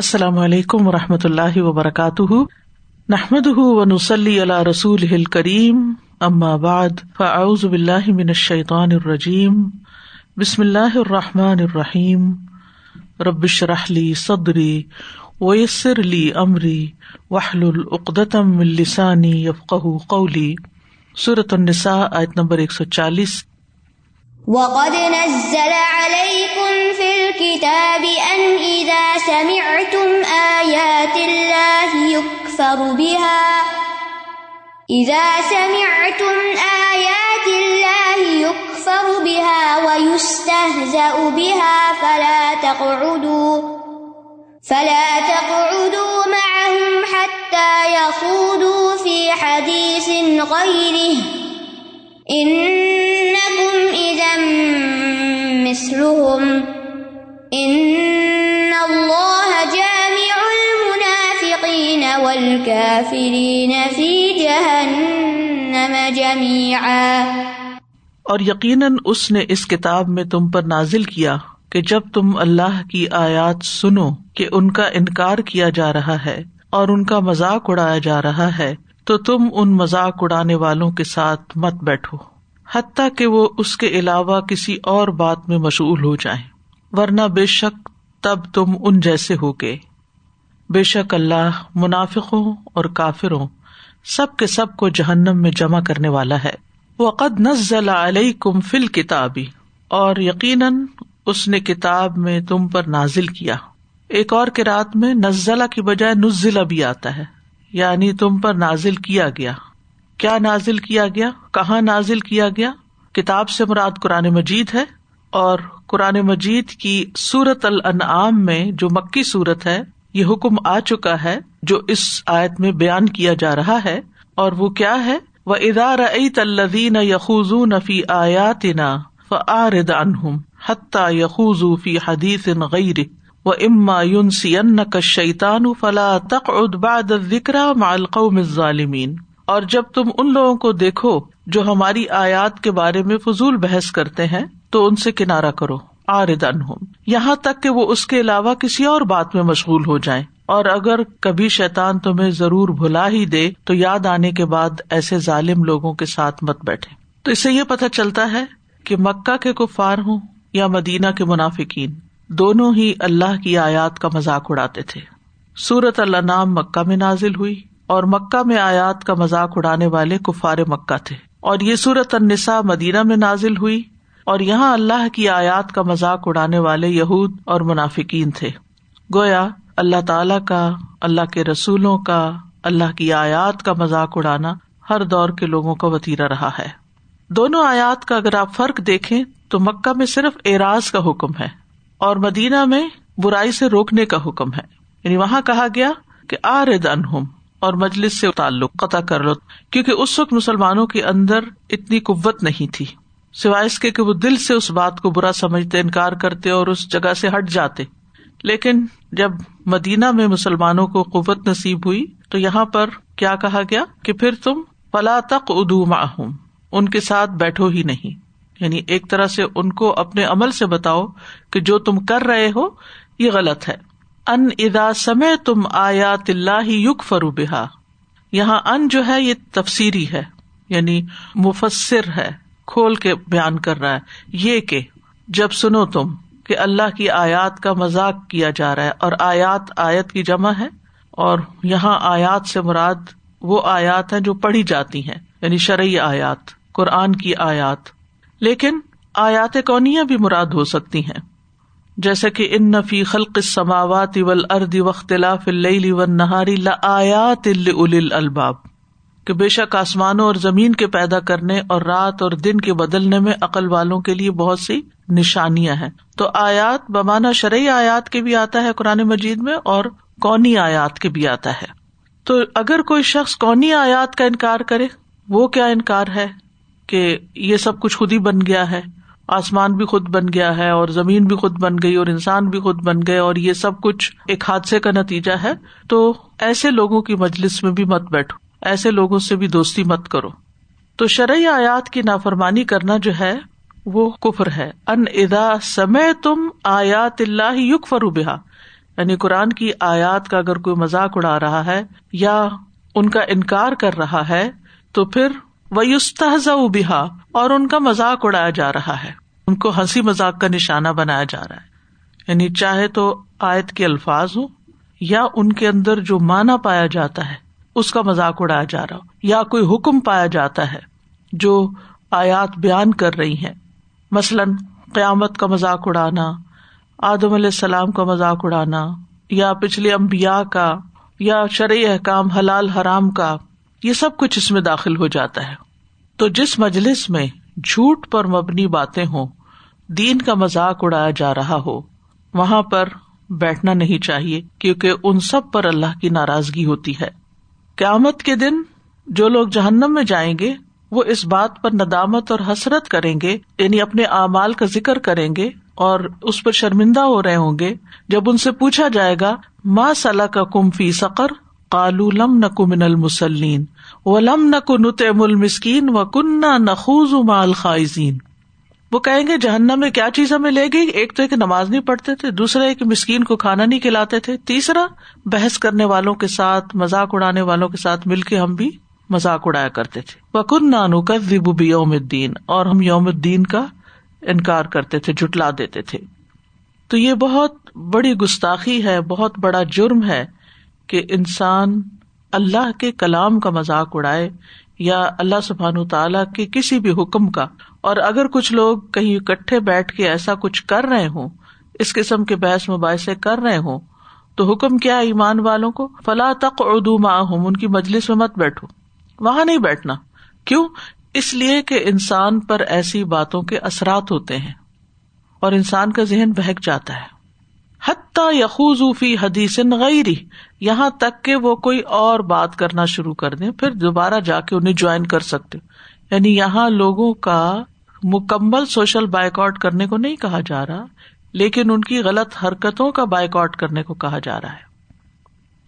السلام علیکم و رحمۃ اللہ وبرکاتہ۔ نحمد ونسلی علیہ رسول کریم بعد، فاعوذ باللہ من الشیطان الرجیم۔ بسم اللہ الرحمٰن الرحیم۔ ربش رحلی صدری ویسر علی عمری وحل العقدم السانی یفق قولی۔ صورت النساء، آیت نمبر ایک سو چالیس۔ وقد نزل عليكم في الكتاب أن إذا سمعتم آيات الله يكفر بها. إذا سمعتم آيات الله يكفر بها ويستهزأ بها فلا تقعدوا فلا تقعدوا معهم حتى يخوضوا في حديث غيره. إنكم إذا مثلهم. والکافرین فی جہنم جميعا. اور یقیناً اس نے اس کتاب میں تم پر نازل کیا کہ جب تم اللہ کی آیات سنو کہ ان کا انکار کیا جا رہا ہے اور ان کا مذاق اڑایا جا رہا ہے، تو تم ان مذاق اڑانے والوں کے ساتھ مت بیٹھو، حتیٰ کہ وہ اس کے علاوہ کسی اور بات میں مشغول ہو جائیں۔ ورنہ بے شک تب تم ان جیسے ہو گے بے شک اللہ منافقوں اور کافروں سب کے سب کو جہنم میں جمع کرنے والا ہے۔ وہ قد نزل علیہ کم فل کتابی اور یقیناً اس نے کتاب میں تم پر نازل کیا۔ ایک اور کراط میں نزلہ کی بجائے نزلہ بھی آتا ہے یعنی تم پر نازل کیا گیا۔ کیا نازل کیا گیا؟ کہاں نازل کیا گیا؟ کتاب سے مراد قرآن مجید ہے، اور قرآن مجید کی سورت الانعام میں جو مکی صورت ہے یہ حکم آ چکا ہے جو اس آیت میں بیان کیا جا رہا ہے، اور وہ کیا ہے؟ وہ ادار الدین یخوز نفی آیات نا فرد انہم حتیٰ یخوز فی حدیث غیر و اما یون سی ان کا شیطان فلا تق ادباد ذکر مالقوم ظالمین اور جب تم ان لوگوں کو دیکھو جو ہماری آیات کے بارے میں فضول بحث کرتے ہیں، تو ان سے کنارا کرو۔ آردن ہوں یہاں تک کہ وہ اس کے علاوہ کسی اور بات میں مشغول ہو جائیں۔ اور اگر کبھی شیتان تمہیں ضرور بھلا ہی دے، تو یاد آنے کے بعد ایسے ظالم لوگوں کے ساتھ مت بیٹھے۔ تو اس سے یہ پتہ چلتا ہے کہ مکہ کے کفار ہوں یا مدینہ کے منافقین، دونوں ہی اللہ کی آیات کا مذاق اڑاتے تھے۔ سورت اللہ نام مکہ میں نازل ہوئی اور مکہ میں آیات کا مذاق اڑانے والے کفار مکہ تھے۔ اور یہ سورت النساء مدینہ میں نازل ہوئی۔ اور یہاں اللہ کی آیات کا مذاق اڑانے والے یہود اور منافقین تھے۔ گویا اللہ تعالی کا، اللہ کے رسولوں کا، اللہ کی آیات کا مذاق اڑانا ہر دور کے لوگوں کا وتیرا رہا ہے۔ دونوں آیات کا اگر آپ فرق دیکھیں تو مکہ میں صرف اعراض کا حکم ہے اور مدینہ میں برائی سے روکنے کا حکم ہے۔ یعنی وہاں کہا گیا کہ آرد انہم اور مجلس سے تعلق قطع کر لو، کیونکہ اس وقت مسلمانوں کے اندر اتنی قوت نہیں تھی۔ سوائے اس کے کہ وہ دل سے اس بات کو برا سمجھتے، انکار کرتے اور اس جگہ سے ہٹ جاتے۔ لیکن جب مدینہ میں مسلمانوں کو قوت نصیب ہوئی، تو یہاں پر کیا کہا گیا؟ کہ پھر تم پلا تک ادو معہوم ان کے ساتھ بیٹھو ہی نہیں۔ یعنی ایک طرح سے ان کو اپنے عمل سے بتاؤ کہ جو تم کر رہے ہو، یہ غلط ہے۔ ان ادا سمے تم آیات اللہ یوگ فرو بحا یہاں ان جو ہے، یہ تفسیری ہے یعنی مفسر ہے۔ کھول کے بیان کر رہا ہے۔ یہ کہ جب سنو تم کہ اللہ کی آیات کا مذاق کیا جا رہا ہے اور آیات آیت کی جمع ہے، اور یہاں آیات سے مراد وہ آیات ہیں جو پڑھی جاتی ہیں یعنی شرعی آیات، قرآن کی آیات۔ لیکن آیات کونیاں بھی مراد ہو سکتی ہیں۔ جیسے کہ ان نفی خلق سماوات اول اردی وختلاف و نہاری لآیات الباب۔ کہ بے شک آسمانوں اور زمین کے پیدا کرنے اور رات اور دن کے بدلنے میں عقل والوں کے لیے بہت سی نشانیاں ہیں۔ تو آیات بمانا شرعی آیات کے بھی آتا ہے قرآن مجید میں اور کونی آیات کے بھی آتا ہے۔ تو اگر کوئی شخص کونی آیات کا انکار کرے، وہ کیا انکار ہے کہ یہ سب کچھ خود ہی بن گیا ہے؟ آسمان بھی خود بن گیا ہے اور زمین بھی خود بن گئی اور انسان بھی خود بن گئے اور یہ سب کچھ ایک حادثے کا نتیجہ ہے۔ تو ایسے لوگوں کی مجلس میں بھی مت بیٹھو۔ ایسے لوگوں سے بھی دوستی مت کرو۔ تو شرعی آیات کی نافرمانی کرنا جو ہے، وہ کفر ہے۔ ان ادا سمے تم آیات اللہ یق فروبا یعنی قرآن کی آیات کا اگر کوئی مذاق اڑا رہا ہے یا ان کا انکار کر رہا ہے، تو پھر وہ بہا اور ان کا مذاق اڑایا جا رہا ہے۔ ان کو ہنسی مذاق کا نشانہ بنایا جا رہا ہے۔ یعنی چاہے تو آیت کے الفاظ ہو یا ان کے اندر جو مانا پایا جاتا ہے۔ اس کا مذاق اڑایا جا رہا ہو، یا کوئی حکم پایا جاتا ہے جو آیات بیان کر رہی ہیں۔ مثلاً، قیامت کا مذاق اڑانا، آدم علیہ السلام کا مذاق اڑانا، یا پچھلے امبیا کا، یا شرعی احکام حلال حرام کا، یہ سب کچھ اس میں داخل ہو جاتا ہے۔ تو جس مجلس میں جھوٹ پر مبنی باتیں ہوں، دین کا مذاق اڑایا جا رہا ہو، وہاں پر بیٹھنا نہیں چاہیے، کیونکہ ان سب پر اللہ کی ناراضگی ہوتی ہے۔ قیامت کے دن جو لوگ جہنم میں جائیں گے، وہ اس بات پر ندامت اور حسرت کریں گے یعنی اپنے اعمال کا ذکر کریں گے اور اس پر شرمندہ ہو رہے ہوں گے۔ جب ان سے پوچھا جائے گا ماں صلاح کا کم فی سقر؟ کالو لم نق من المسلین و لم نق نت المسکین و کنہ نخوز مال خائزین وہ کہیں گے، جہنم میں کیا چیز ہمیں لے گئی ایک تو ایک نماز نہیں پڑھتے تھے، دوسرا ایک مسکین کو کھانا نہیں کھلاتے تھے، تیسرا بحث کرنے والوں کے ساتھ، مذاق اڑانے والوں کے ساتھ مل کے ہم بھی مذاق اڑایا کرتے تھے۔ وکن نانو کا بھی یوم الدین اور ہم یوم الدین کا انکار کرتے تھے جٹلا دیتے تھے۔ تو یہ بہت بڑی گستاخی ہے، بہت بڑا جرم ہے کہ انسان اللہ کے کلام کا مذاق اڑائے یا اللہ سبحان تعالیٰ کے کسی بھی حکم کا اور اگر کچھ لوگ کہیں اکٹھے بیٹھ کے ایسا کچھ کر رہے ہوں، اس قسم کے بحث مباحثے کر رہے ہوں، تو حکم کیا ایمان والوں کو؟ فلاں تک اردو ماہم ان کی مجلس میں مت بیٹھو۔ وہاں نہیں بیٹھنا۔ کیوں؟ اس لیے کہ انسان پر ایسی باتوں کے اثرات ہوتے ہیں اور انسان کا ذہن بہک جاتا ہے۔ حتیٰ یقوفی حدیث غیری یہاں تک کہ وہ کوئی اور بات کرنا شروع کر دیں، پھر دوبارہ جا کے انہیں جوائن کر سکتے۔ یعنی یہاں لوگوں کا مکمل سوشل بائک آؤٹ کرنے کو نہیں کہا جا رہا، لیکن ان کی غلط حرکتوں کا بائک آؤٹ کرنے کو کہا جا رہا ہے۔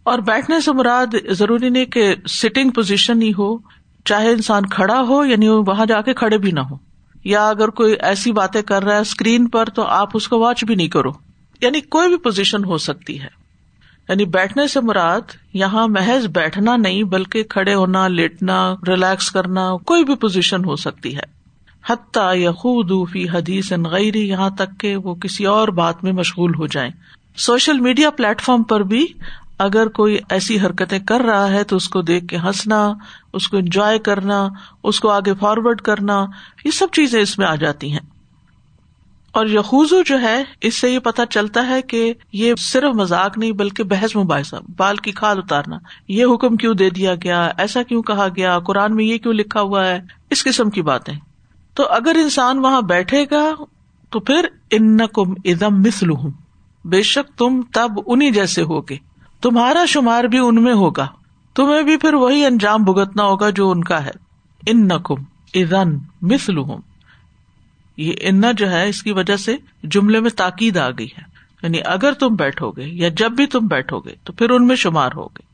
اور بیٹھنے سے مراد ضروری نہیں کہ سٹنگ پوزیشن ہی ہو، چاہے انسان کھڑا ہو یعنی وہاں جا کے کھڑے بھی نہ ہو۔ یا اگر کوئی ایسی باتیں کر رہا ہے اسکرین پر، تو آپ اس کو واچ بھی نہیں کرو۔ یعنی کوئی بھی پوزیشن ہو سکتی ہے۔ یعنی بیٹھنے سے مراد یہاں محض بیٹھنا نہیں، بلکہ کھڑے ہونا، لیٹنا ریلیکس کرنا، کوئی بھی پوزیشن ہو سکتی ہے۔ حتیٰ یا فی حدیث غیری، یہاں تک کہ وہ کسی اور بات میں مشغول ہو جائیں۔ سوشل میڈیا پلیٹ فارم پر بھی اگر کوئی ایسی حرکتیں کر رہا ہے تو اس کو دیکھ کے ہنسنا، اس کو انجوائے کرنا، اس کو آگے فارورڈ کرنا، یہ سب چیزیں اس میں آ جاتی ہیں۔ اور یقوزو جو ہے، اس سے یہ پتا چلتا ہے کہ یہ صرف مذاق نہیں بلکہ بحث مباحثہ، بال کی کھال اتارنا۔ یہ حکم کیوں دے دیا گیا؟ ایسا کیوں کہا گیا؟ قرآن میں یہ کیوں لکھا ہوا ہے؟ اس قسم کی باتیں۔ تو اگر انسان وہاں بیٹھے گا تو پھر ان کم ادم مسل ہوں بے شک تم تب انہیں جیسے ہوگے۔ تمہارا شمار بھی ان میں ہوگا۔ تمہیں بھی پھر وہی انجام بھگتنا ہوگا جو ان کا ہے۔ ان نقم ادن مسل یہ انا جو ہے، اس کی وجہ سے جملے میں تاکید آ گئی ہے۔ یعنی اگر تم بیٹھو گے یا جب بھی تم بیٹھو گے تو پھر ان میں شمار ہوگے۔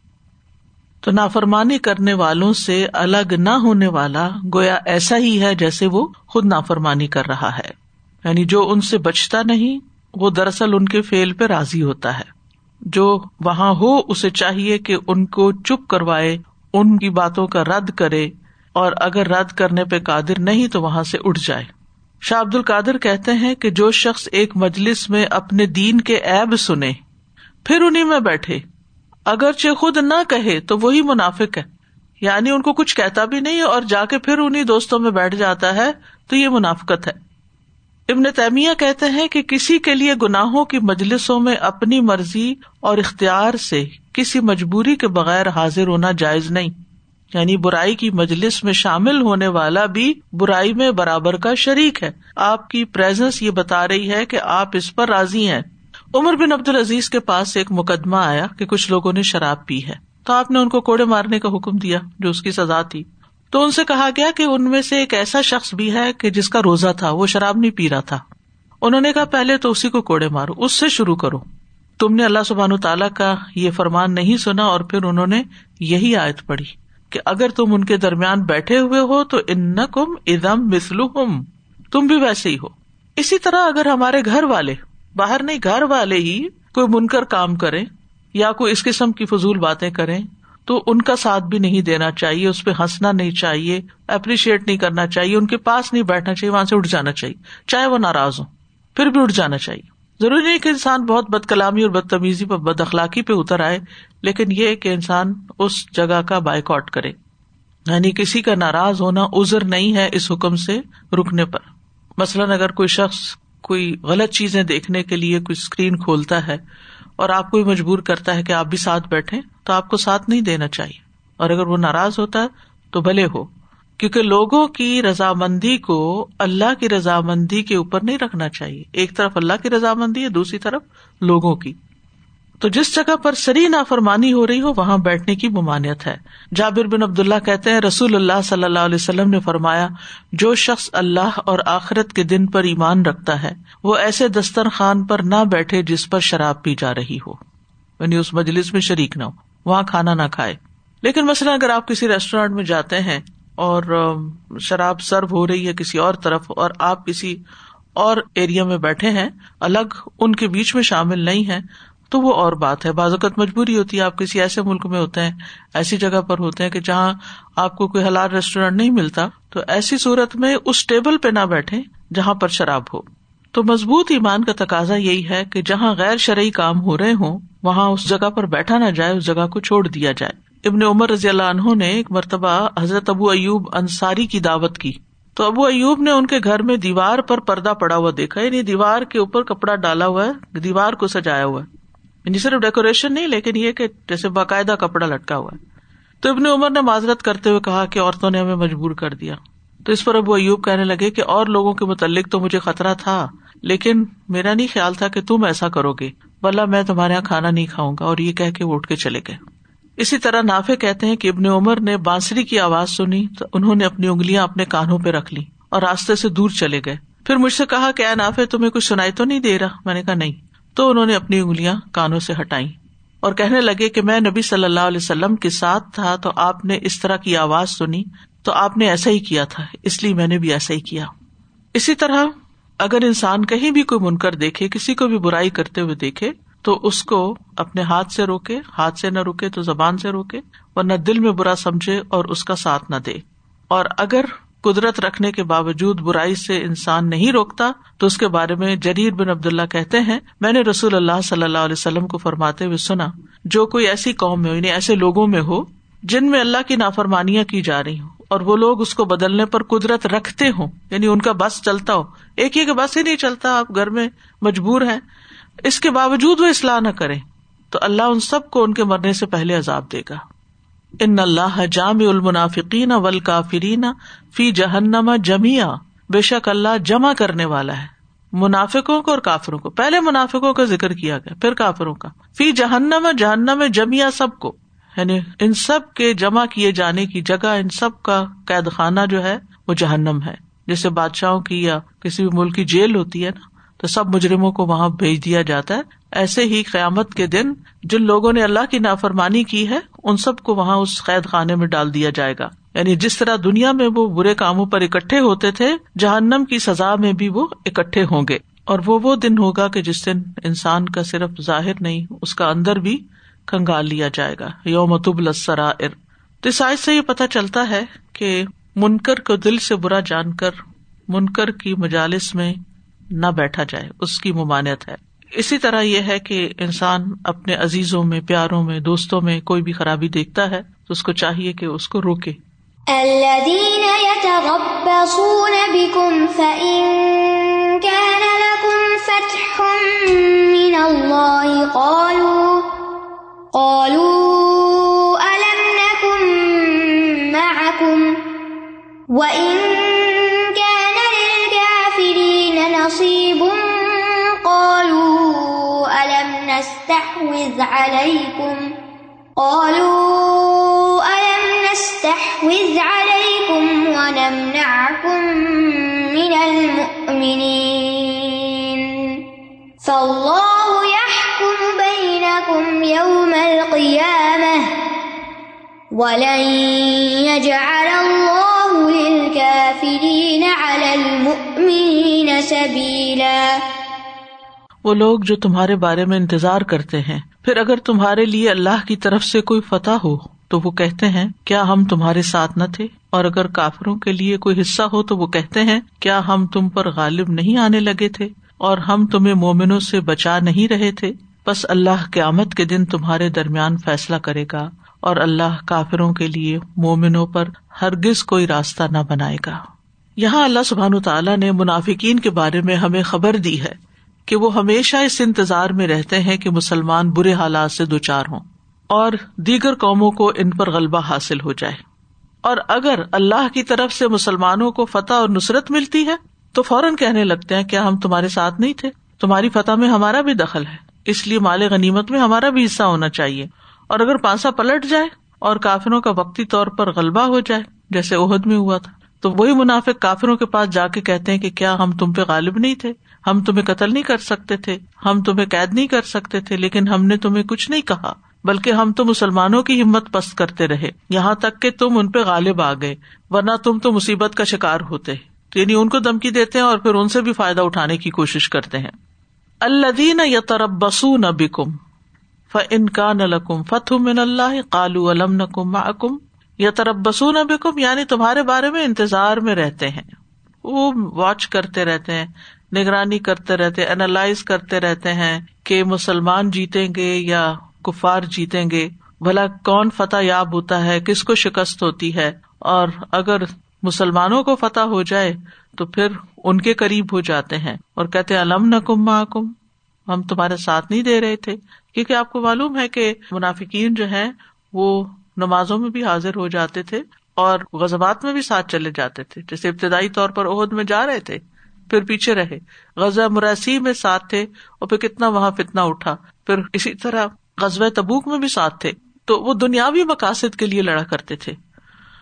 تو نافرمانی کرنے والوں سے الگ نہ ہونے والا گویا ایسا ہی ہے جیسے وہ خود نافرمانی کر رہا ہے۔ یعنی جو ان سے بچتا نہیں، وہ دراصل ان کے فیل پہ راضی ہوتا ہے۔ جو وہاں ہو، اسے چاہیے کہ ان کو چپ کروائے، ان کی باتوں کا رد کرے، اور اگر رد کرنے پہ قادر نہیں تو وہاں سے اٹھ جائے۔ شاہ عبد القادر کہتے ہیں کہ جو شخص ایک مجلس میں اپنے دین کے ایب سنے، پھر انہیں میں بیٹھے۔ اگرچہ خود نہ کہے تو وہی منافق ہے۔ یعنی ان کو کچھ کہتا بھی نہیں اور جا کے پھر انہیں دوستوں میں بیٹھ جاتا ہے تو یہ منافقت ہے۔ ابن تیمیہ کہتے ہیں کہ کسی کے لیے گناہوں کی مجلسوں میں اپنی مرضی اور اختیار سے کسی مجبوری کے بغیر حاضر ہونا جائز نہیں۔ یعنی برائی کی مجلس میں شامل ہونے والا بھی برائی میں برابر کا شریک ہے۔ آپ کی پرزنس یہ بتا رہی ہے کہ آپ اس پر راضی ہیں۔ عمر بن عبد العزیز کے پاس ایک مقدمہ آیا کہ کچھ لوگوں نے شراب پی ہے۔ تو آپ نے ان کو کوڑے مارنے کا حکم دیا جو اس کی سزا تھی۔ تو ان سے کہا گیا کہ ان میں سے ایک ایسا شخص بھی ہے کہ جس کا روزہ تھا، وہ شراب نہیں پی رہا تھا۔ انہوں نے کہا، پہلے تو اسی کو کوڑے مارو، اس سے شروع کرو۔ تم نے اللہ سبحان تعالیٰ کا یہ فرمان نہیں سنا اور پھر انہوں نے یہی آیت پڑھی کہ اگر تم ان کے درمیان بیٹھے ہوئے ہو تو ان کم ادم مسلو ہم تم بھی ویسے ہی ہو۔ اسی طرح اگر ہمارے گھر والے باہر نہیں، گھر والے ہی کوئی منکر کام کرے یا کوئی اس قسم کی فضول باتیں کریں، تو ان کا ساتھ بھی نہیں دینا چاہیے، اس پہ ہنسنا نہیں چاہیے اپریشیٹ نہیں کرنا چاہیے، ان کے پاس نہیں بیٹھنا چاہیے، وہاں سے اٹھ جانا چاہیے، چاہے وہ ناراض ہو پھر بھی اٹھ جانا چاہیے۔ ضروری نہیں کہ انسان بہت بد کلامی اور بدتمیزی پر بد اخلاقی پہ اتر آئے، لیکن یہ کہ انسان اس جگہ کا بائک آؤٹ کرے۔ یعنی کسی کا ناراض ہونا ازر نہیں ہے اس حکم سے رکنے پر۔ مثلاً اگر کوئی شخص کوئی غلط چیزیں دیکھنے کے لیے کوئی اسکرین کھولتا ہے اور آپ کو بھی مجبور کرتا ہے کہ آپ بھی ساتھ بیٹھے تو آپ کو ساتھ نہیں دینا چاہیے۔ اور اگر وہ ناراض ہوتا ہے تو بھلے ہو۔ کیونکہ لوگوں کی رضامندی کو اللہ کی رضامندی کے اوپر نہیں رکھنا چاہیے۔ ایک طرف اللہ کی رضامندی ہے، دوسری طرف لوگوں کی۔ تو جس جگہ پر سری نافرمانی ہو رہی ہو، وہاں بیٹھنے کی ممانعت ہے۔ جابر بن عبد اللہ کہتے ہیں، رسول اللہ صلی اللہ علیہ وسلم نے فرمایا، جو شخص اللہ اور آخرت کے دن پر ایمان رکھتا ہے، وہ ایسے دسترخوان پر نہ بیٹھے جس پر شراب پی جا رہی ہو۔ یعنی اس مجلس میں شریک نہ ہو، وہاں کھانا نہ کھائے۔ لیکن مثلاً اگر آپ کسی ریسٹورینٹ میں جاتے ہیں اور شراب سرو ہو رہی ہے کسی اور طرف اور آپ کسی اور ایریا میں بیٹھے ہیں، الگ ان کے بیچ میں شامل نہیں ہے تو وہ اور بات ہے۔ بعض اوقات مجبوری ہوتی ہے، آپ کسی ایسے ملک میں ہوتے ہیں، ایسی جگہ پر ہوتے ہیں کہ جہاں آپ کو کوئی حلال ریسٹورینٹ نہیں ملتا۔ تو ایسی صورت میں اس ٹیبل پہ نہ بیٹھے جہاں پر شراب ہو۔ تو مضبوط ایمان کا تقاضا یہی ہے کہ جہاں غیر شرعی کام ہو رہے ہوں، وہاں اس جگہ پر بیٹھا نہ جائے، اس جگہ کو چھوڑ دیا جائے۔ ابن عمر رضی اللہ عنہ نے ایک مرتبہ حضرت ابو ایوب انصاری کی دعوت کی۔ تو ابو ایوب نے ان کے گھر میں دیوار پر پردہ پڑا ہوا دیکھا یعنی دیوار کے اوپر کپڑا ڈالا ہوا ہے، دیوار کو سجایا ہوا ہے۔ یعنی صرف ڈیکوریشن نہیں، لیکن یہ کہ جیسے باقاعدہ کپڑا لٹکا ہوا ہے۔ تو ابن عمر نے معذرت کرتے ہوئے کہا کہ عورتوں نے ہمیں مجبور کر دیا۔ تو اس پر ابو ایوب کہنے لگے کہ اور لوگوں کے متعلق تو مجھے خطرہ تھا، لیکن میرا نہیں خیال تھا کہ تم ایسا کرو گے۔ بلا میں تمہارے یہاں کھانا نہیں کھاؤں گا، اور یہ کہ وہ اٹھ کے چلے گئے۔ اسی طرح نافے کہتے ہیں کہ ابن عمر نے بانسری کی آواز سنی، تو انہوں نے اپنی انگلیاں اپنے کانوں پہ رکھ لی اور راستے سے دور چلے گئے۔ پھر مجھ سے کہا کہ اے نافے تمہیں کچھ سنائی تو نہیں دے رہا؟ میں نے کہا نہیں۔ تو انہوں نے اپنی انگلیاں کانوں سے ہٹائی اور کہنے لگے کہ میں نبی صلی اللہ علیہ وسلم کے ساتھ تھا تو آپ نے اس طرح کی آواز سنی تو آپ نے ایسا ہی کیا تھا، اس لیے میں نے بھی ایسا ہی کیا۔ اسی طرح اگر انسان کہیں بھی کوئی منکر دیکھے، کسی کو بھی برائی کرتے ہوئے دیکھے تو اس کو اپنے ہاتھ سے روکے، ہاتھ سے نہ روکے تو زبان سے روکے، ورنہ دل میں برا سمجھے اور اس کا ساتھ نہ دے۔ اور اگر قدرت رکھنے کے باوجود برائی سے انسان نہیں روکتا، تو اس کے بارے میں جریر بن عبد اللہ کہتے ہیں، میں نے رسول اللہ صلی اللہ علیہ وسلم کو فرماتے ہوئے سنا، جو کوئی ایسی قوم میں یعنی ایسے لوگوں میں ہو، جن میں اللہ کی نافرمانیاں کی جا رہی ہوں، اور وہ لوگ اس کو بدلنے پر قدرت رکھتے ہوں یعنی ان کا بس چلتا ہو۔ ایک ہی کا بس ہی نہیں چلتا، آپ گھر میں مجبور ہیں۔ اس کے باوجود وہ اصلاح نہ کرے تو اللہ ان سب کو ان کے مرنے سے پہلے عذاب دے گا۔ ان اللہ جام المنافقین ول کافرین فی جہنما جمیا بے شک اللہ جمع کرنے والا ہے۔ منافقوں کو اور کافروں کو۔ پہلے منافقوں کا ذکر کیا گیا، پھر کافروں کا۔ فی جہنم جہنم جمیا سب کو۔ یعنی ان سب کے جمع کیے جانے کی جگہ، ان سب کا قید خانہ جو ہے، وہ جہنم ہے۔ جیسے بادشاہوں کی یا کسی بھی ملک کی جیل ہوتی ہے نا تو سب مجرموں کو وہاں بھیج دیا جاتا ہے۔ ایسے ہی قیامت کے دن جن لوگوں نے اللہ کی نافرمانی کی ہے، ان سب کو وہاں اس قید خانے میں ڈال دیا جائے گا۔ یعنی جس طرح دنیا میں وہ برے کاموں پر اکٹھے ہوتے تھے، جہنم کی سزا میں بھی وہ اکٹھے ہوں گے۔ اور وہ وہ دن ہوگا کہ جس دن انسان کا صرف ظاہر نہیں، اس کا اندر بھی کنگال لیا جائے گا۔ یوم تب تو سائز سے یہ پتا چلتا ہے کہ منکر کو دل سے برا جان کر، منکر کی مجالس میں نہ بیٹھا جائے، اس کی ممانعت ہے۔ اسی طرح یہ ہے کہ انسان اپنے عزیزوں میں، پیاروں میں، دوستوں میں کوئی بھی خرابی دیکھتا ہے، تو اس کو چاہیے کہ اس کو روکے۔ وَإِن نستحوذ عليكم. قالوا ألم نستحوذ عليكم ونمنعكم من المؤمنين؟ فالله يحكم بينكم يوم القيامة. ولن يجعل الله للكافرين على المؤمنين سبيلاً. وہ لوگ جو تمہارے بارے میں انتظار کرتے ہیں۔ پھر اگر تمہارے لیے اللہ کی طرف سے کوئی فتح ہو، تو وہ کہتے ہیں، کیا ہم تمہارے ساتھ نہ تھے؟ اور اگر کافروں کے لیے کوئی حصہ ہو، تو وہ کہتے ہیں، کیا ہم تم پر غالب نہیں آنے لگے تھے؟ اور ہم تمہیں مومنوں سے بچا نہیں رہے تھے؟ بس اللہ کے آمد کے دن تمہارے درمیان فیصلہ کرے گا، اور اللہ کافروں کے لیے مومنوں پر ہرگز کوئی راستہ نہ بنائے گا۔ یہاں اللہ سبحان تعالیٰ نے منافقین کے بارے میں ہمیں خبر دی ہے۔ کہ وہ ہمیشہ اس انتظار میں رہتے ہیں کہ مسلمان برے حالات سے دو چار ہوں اور دیگر قوموں کو ان پر غلبہ حاصل ہو جائے۔ اور اگر اللہ کی طرف سے مسلمانوں کو فتح اور نصرت ملتی ہے، تو فوراً کہنے لگتے ہیں کیا ہم تمہارے ساتھ نہیں تھے۔ تمہاری فتح میں ہمارا بھی دخل ہے۔ اس لیے مال غنیمت میں ہمارا بھی حصہ ہونا چاہیے۔ اور اگر پانسا پلٹ جائے اور کافروں کا وقتی طور پر غلبہ ہو جائے، جیسے عہد میں ہوا تھا، تو وہی منافع کافروں کے پاس جا کے کہتے ہیں کہ کیا ہم تم پہ غالب نہیں تھے؟ ہم تمہیں قتل نہیں کر سکتے تھے، ہم تمہیں قید نہیں کر سکتے تھے، لیکن ہم نے تمہیں کچھ نہیں کہا، بلکہ ہم تو مسلمانوں کی ہمت پست کرتے رہے۔ یہاں تک کہ تم ان پہ غالب آ گئے، ورنہ تم تو مصیبت کا شکار ہوتے۔ یعنی ان کو دمکی دیتے ہیں اور پھر ان سے بھی فائدہ اٹھانے کی کوشش کرتے ہیں۔ اللہ یا ترب بسو نہ بکم ف ان کا نلکم فتح من اللہ کالو علم نکم کم یا ترب بسو نہ بکم یعنی تمہارے بارے میں انتظار میں رہتے ہیں۔ وہ واچ کرتے رہتے ہیں۔ نگرانی کرتے رہتے اینالائز کرتے رہتے ہیں کہ مسلمان جیتیں گے یا کفار جیتیں گے۔ بھلا کون فتح یاب ہوتا ہے؟ کس کو شکست ہوتی ہے؟ اور اگر مسلمانوں کو فتح ہو جائے تو پھر ان کے قریب ہو جاتے ہیں۔ اور کہتے علم نہ کم کم ہم تمہارے ساتھ نہیں دے رہے تھے۔ کیونکہ آپ کو معلوم ہے کہ منافقین جو ہے وہ نمازوں میں بھی حاضر ہو جاتے تھے اور غزبات میں بھی ساتھ چلے جاتے تھے۔ جیسے ابتدائی طور پر عہد میں جا رہے تھے۔ پھر پیچھے رہے۔ غزہ مراسی میں ساتھ تھے اور پھر کتنا وہاں فتنا اٹھا۔ پھر اسی طرح غزب تبوک میں بھی ساتھ تھے۔ تو وہ دنیاوی مقاصد کے لیے لڑا کرتے تھے۔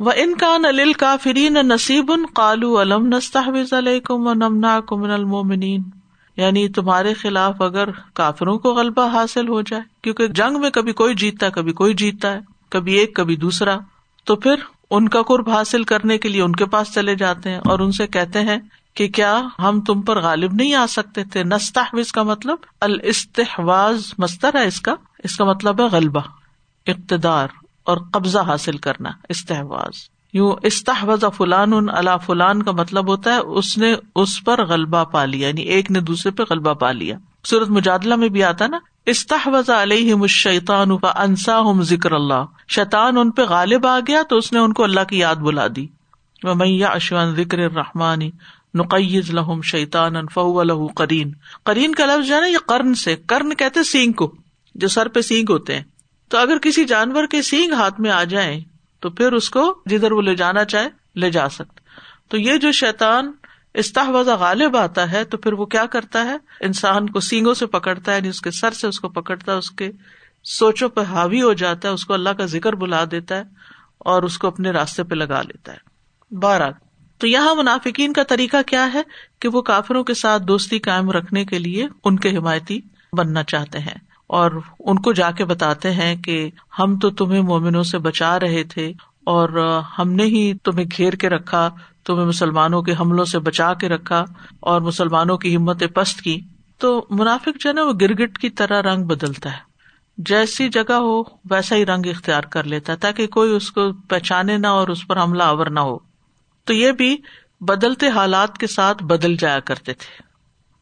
وہ ان کا نل کا فرین نصیب ان کالو علم نستحوز علیکم و نمنا کمن المومنین یعنی تمہارے خلاف اگر کافروں کو غلبہ حاصل ہو جائے، کیونکہ جنگ میں کبھی کوئی جیتتا ہے کبھی کوئی جیتتا ہے، کبھی ایک، کبھی دوسرا۔ تو پھر ان کا قرب حاصل کرنے کے لیے ان کے پاس چلے جاتے ہیں اور ان سے کہتے ہیں کہ کیا ہم تم پر غالب نہیں آ سکتے تھے؟ نستحوز کا مطلب الاستحواز مستر ہے اس کا۔ اس کا مطلب ہے غلبہ، اقتدار اور قبضہ حاصل کرنا استحواز یوں استحوز فلان ان اللہ فلان کا مطلب ہوتا ہے، اس نے اس پر غلبہ پا لیا یعنی ایک نے دوسرے پہ غلبہ پا لیا۔ سورت مجادلہ میں بھی آتا نا استحوز علیہ شیطان کا انسا ہم ذکر اللہ۔ شیطان ان پہ غالب آ گیا تو اس نے ان کو اللہ کی یاد بلا دی۔ میاں اشوان ذکر رحمانی نقیز لہم شیطان فہو لہو کرین کرین کا لفظ ہے نا، یہ کرن سے کرن کہتے سینگ کو، جو سر پہ سینگ ہوتے ہیں۔ تو اگر کسی جانور کے سینگ ہاتھ میں آ جائیں، تو پھر اس کو جدھر وہ لے جانا چاہے، لے جا سکتے تو یہ جو شیطان استحوذہ غالب آتا ہے، تو پھر وہ کیا کرتا ہے؟ انسان کو سینگوں سے پکڑتا ہے یعنی اس کے سر سے اس کو پکڑتا ہے، اس کے سوچوں پہ حاوی ہو جاتا ہے، اس کو اللہ کا ذکر بلا دیتا ہے اور اس کو اپنے راستے پہ لگا لیتا ہے۔ بارہ تو یہاں منافقین کا طریقہ کیا ہے کہ وہ کافروں کے ساتھ دوستی قائم رکھنے کے لیے ان کے حمایتی بننا چاہتے ہیں اور ان کو جا کے بتاتے ہیں کہ ہم تو تمہیں مومنوں سے بچا رہے تھے اور ہم نے ہی تمہیں گھیر کے رکھا، تمہیں مسلمانوں کے حملوں سے بچا کے رکھا اور مسلمانوں کی ہمت پست کی۔ تو منافق جو ہے نا، وہ گرگٹ کی طرح رنگ بدلتا ہے۔ جیسی جگہ ہو، ویسا ہی رنگ اختیار کر لیتا ہے تاکہ کوئی اس کو پہچانے نہ اور اس پر حملہ آور نہ ہو۔ تو یہ بھی بدلتے حالات کے ساتھ بدل جایا کرتے تھے۔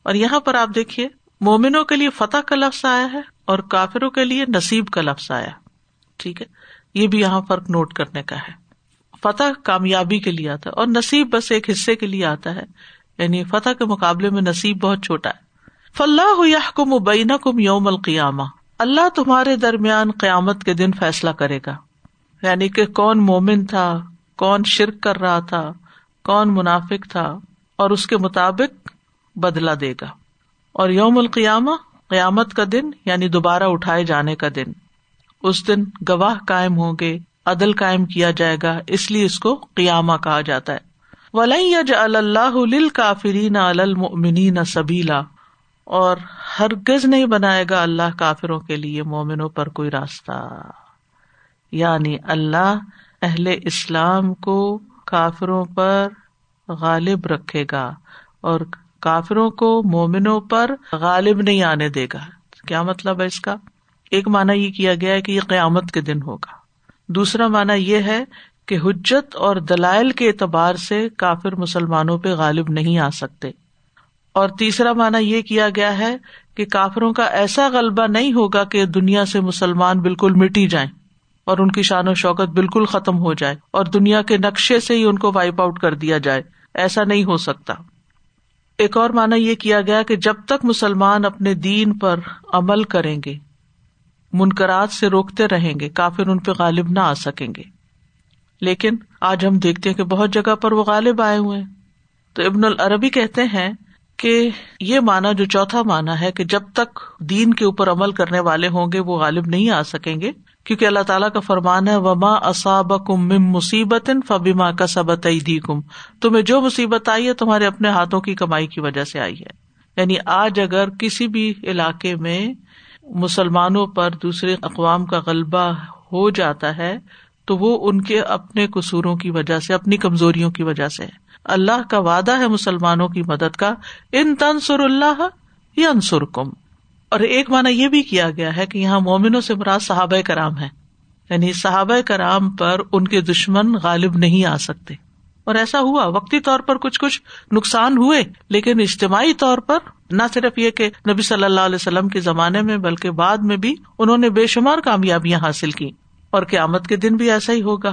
اور یہاں پر آپ دیکھیے، مومنوں کے لیے فتح کا لفظ آیا ہے اور کافروں کے لیے نصیب کا لفظ آیا ٹھیک ہے؟ یہ بھی یہاں فرق نوٹ کرنے کا ہے۔ فتح کامیابی کے لیے آتا ہے اور نصیب بس ایک حصے کے لیے آتا ہے۔ یعنی فتح کے مقابلے میں نصیب بہت چھوٹا ہے۔ فلاح یا کو کم یوم القیامہ اللہ تمہارے درمیان قیامت کے دن فیصلہ کرے گا۔ یعنی کہ کون مومن تھا کون شرک کر رہا تھا، کون منافق تھا، اور اس کے مطابق بدلا دے گا۔ اور یوم القیامہ، قیامت کا دن یعنی دوبارہ اٹھائے جانے کا دن۔ اس دن گواہ قائم ہوں گے، عدل قائم کیا جائے گا، اس لیے اس کو قیامہ کہا جاتا ہے۔ ولی اللہ کافرین المنی سبیلا اور ہرگز نہیں بنائے گا اللہ کافروں کے لیے مومنوں پر کوئی راستہ۔ یعنی اللہ اہل اسلام کو کافروں پر غالب رکھے گا اور کافروں کو مومنوں پر غالب نہیں آنے دے گا۔ کیا مطلب ہے اس کا؟ ایک مانا یہ کیا گیا ہے کہ یہ قیامت کے دن ہوگا۔ دوسرا مانا یہ ہے کہ حجت اور دلائل کے اعتبار سے کافر مسلمانوں پہ غالب نہیں آ سکتے۔ اور تیسرا مانا یہ کیا گیا ہے کہ کافروں کا ایسا غلبہ نہیں ہوگا کہ دنیا سے مسلمان بالکل مٹی جائیں۔ اور ان کی شان و شوکت بالکل ختم ہو جائے اور دنیا کے نقشے سے ہی ان کو وائپ آؤٹ کر دیا جائے۔ ایسا نہیں ہو سکتا۔ ایک اور مانا یہ کیا گیا کہ جب تک مسلمان اپنے دین پر عمل کریں گے، منکرات سے روکتے رہیں گے، کافر ان پہ غالب نہ آ سکیں گے۔ لیکن آج ہم دیکھتے ہیں کہ بہت جگہ پر وہ غالب آئے ہوئے ہیں۔ تو ابن العربی کہتے ہیں کہ یہ مانا جو چوتھا مانا ہے کہ جب تک دین کے اوپر عمل کرنے والے ہوں گے، وہ غالب نہیں آ سکیں گے۔ کیونکہ اللہ تعالیٰ کا فرمان ہے، وما اصاب کم مم مصیبت فبیما کا سبت کم تمہیں جو مصیبت آئی ہے، تمہارے اپنے ہاتھوں کی کمائی کی وجہ سے آئی ہے۔ یعنی آج اگر کسی بھی علاقے میں مسلمانوں پر دوسرے اقوام کا غلبہ ہو جاتا ہے، تو وہ ان کے اپنے قصوروں کی وجہ سے، اپنی کمزوریوں کی وجہ سے۔ اللہ کا وعدہ ہے مسلمانوں کی مدد کا۔ ان تنسر اللہ یا انسر کم اور ایک مانا یہ بھی کیا گیا ہے کہ یہاں مومنوں سے مراد صحابۂ کرام ہے یعنی صحابۂ کرام پر ان کے دشمن غالب نہیں آ سکتے۔ اور ایسا ہوا، وقتی طور پر کچھ کچھ نقصان ہوئے، لیکن اجتماعی طور پر نہ صرف یہ کہ نبی صلی اللہ علیہ وسلم کے زمانے میں، بلکہ بعد میں بھی انہوں نے بے شمار کامیابیاں حاصل کی اور قیامت کے دن بھی ایسا ہی ہوگا۔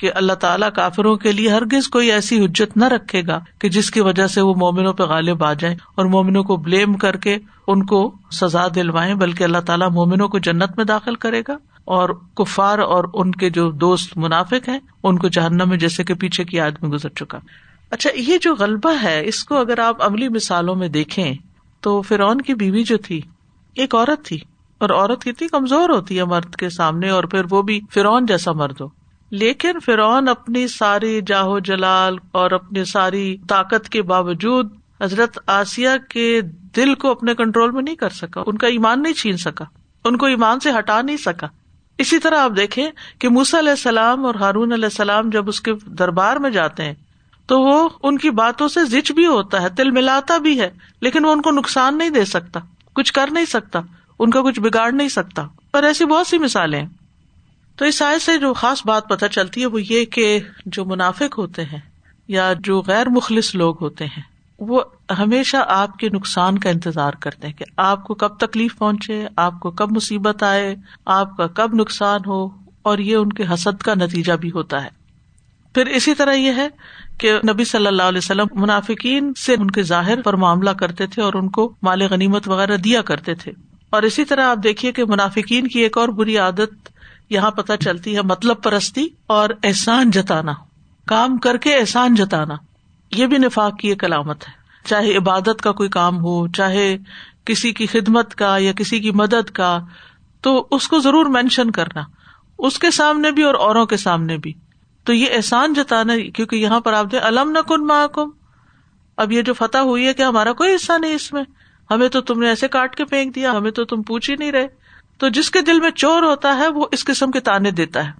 کہ اللہ تعالیٰ کافروں کے لیے ہرگز کوئی ایسی حجت نہ رکھے گا کہ جس کی وجہ سے وہ مومنوں پہ غالب آ جائیں اور مومنوں کو بلیم کر کے ان کو سزا دلوائیں، بلکہ اللہ تعالیٰ مومنوں کو جنت میں داخل کرے گا اور کفار اور ان کے جو دوست منافق ہیں، ان کو جہنم میں جیسے کہ پیچھے کی آدمی گزر چکا۔ اچھا یہ جو غلبہ ہے، اس کو اگر آپ عملی مثالوں میں دیکھیں تو فرعون کی بیوی جو تھی، ایک عورت تھی اور عورت کتنی کمزور ہوتی ہے مرد کے سامنے اور پھر وہ بھی فرعون جیسا مرد ہو۔ لیکن فرعون اپنی ساری جاہو جلال اور اپنی ساری طاقت کے باوجود حضرت آسیہ کے دل کو اپنے کنٹرول میں نہیں کر سکا، ان کا ایمان نہیں چھین سکا، ان کو ایمان سے ہٹا نہیں سکا۔ اسی طرح آپ دیکھیں کہ موسا علیہ السلام اور ہارون علیہ السلام جب اس کے دربار میں جاتے ہیں، تو وہ ان کی باتوں سے زچ بھی ہوتا ہے، تل ملاتا بھی ہے، لیکن وہ ان کو نقصان نہیں دے سکتا، کچھ کر نہیں سکتا، ان کا کچھ بگاڑ نہیں سکتا۔ اور ایسی بہت سی مثالیں ہیں۔ تو اس سائز سے جو خاص بات پتہ چلتی ہے وہ یہ کہ جو منافق ہوتے ہیں یا جو غیر مخلص لوگ ہوتے ہیں، وہ ہمیشہ آپ کے نقصان کا انتظار کرتے ہیں کہ آپ کو کب تکلیف پہنچے، آپ کو کب مصیبت آئے، آپ کا کب نقصان ہو، اور یہ ان کے حسد کا نتیجہ بھی ہوتا ہے۔ پھر اسی طرح یہ ہے کہ نبی صلی اللہ علیہ وسلم منافقین سے ان کے ظاہر پر معاملہ کرتے تھے اور ان کو مال غنیمت وغیرہ دیا کرتے تھے۔ اور اسی طرح آپ دیکھیے کہ منافقین کی ایک اور بری عادت یہاں پتہ چلتی ہے مطلب پرستی اور احسان جتانا، کام کر کے احسان جتانا۔ یہ بھی نفاق کی ایک علامت ہے۔ چاہے عبادت کا کوئی کام ہو، چاہے کسی کی خدمت کا یا کسی کی مدد کا، تو اس کو ضرور مینشن کرنا۔ اس کے سامنے بھی اور اوروں کے سامنے بھی۔ تو یہ احسان جتانا، کیونکہ یہاں پر آپ دے علم نہ کن محکم اب یہ جو فتح ہوئی ہے کہ ہمارا کوئی حصہ نہیں اس میں۔ ہمیں تو تم نے ایسے کاٹ کے پھینک دیا، ہمیں تو تم پوچھ ہی نہیں رہے۔ تو جس کے دل میں چور ہوتا ہے وہ اس قسم کے تانے دیتا ہے۔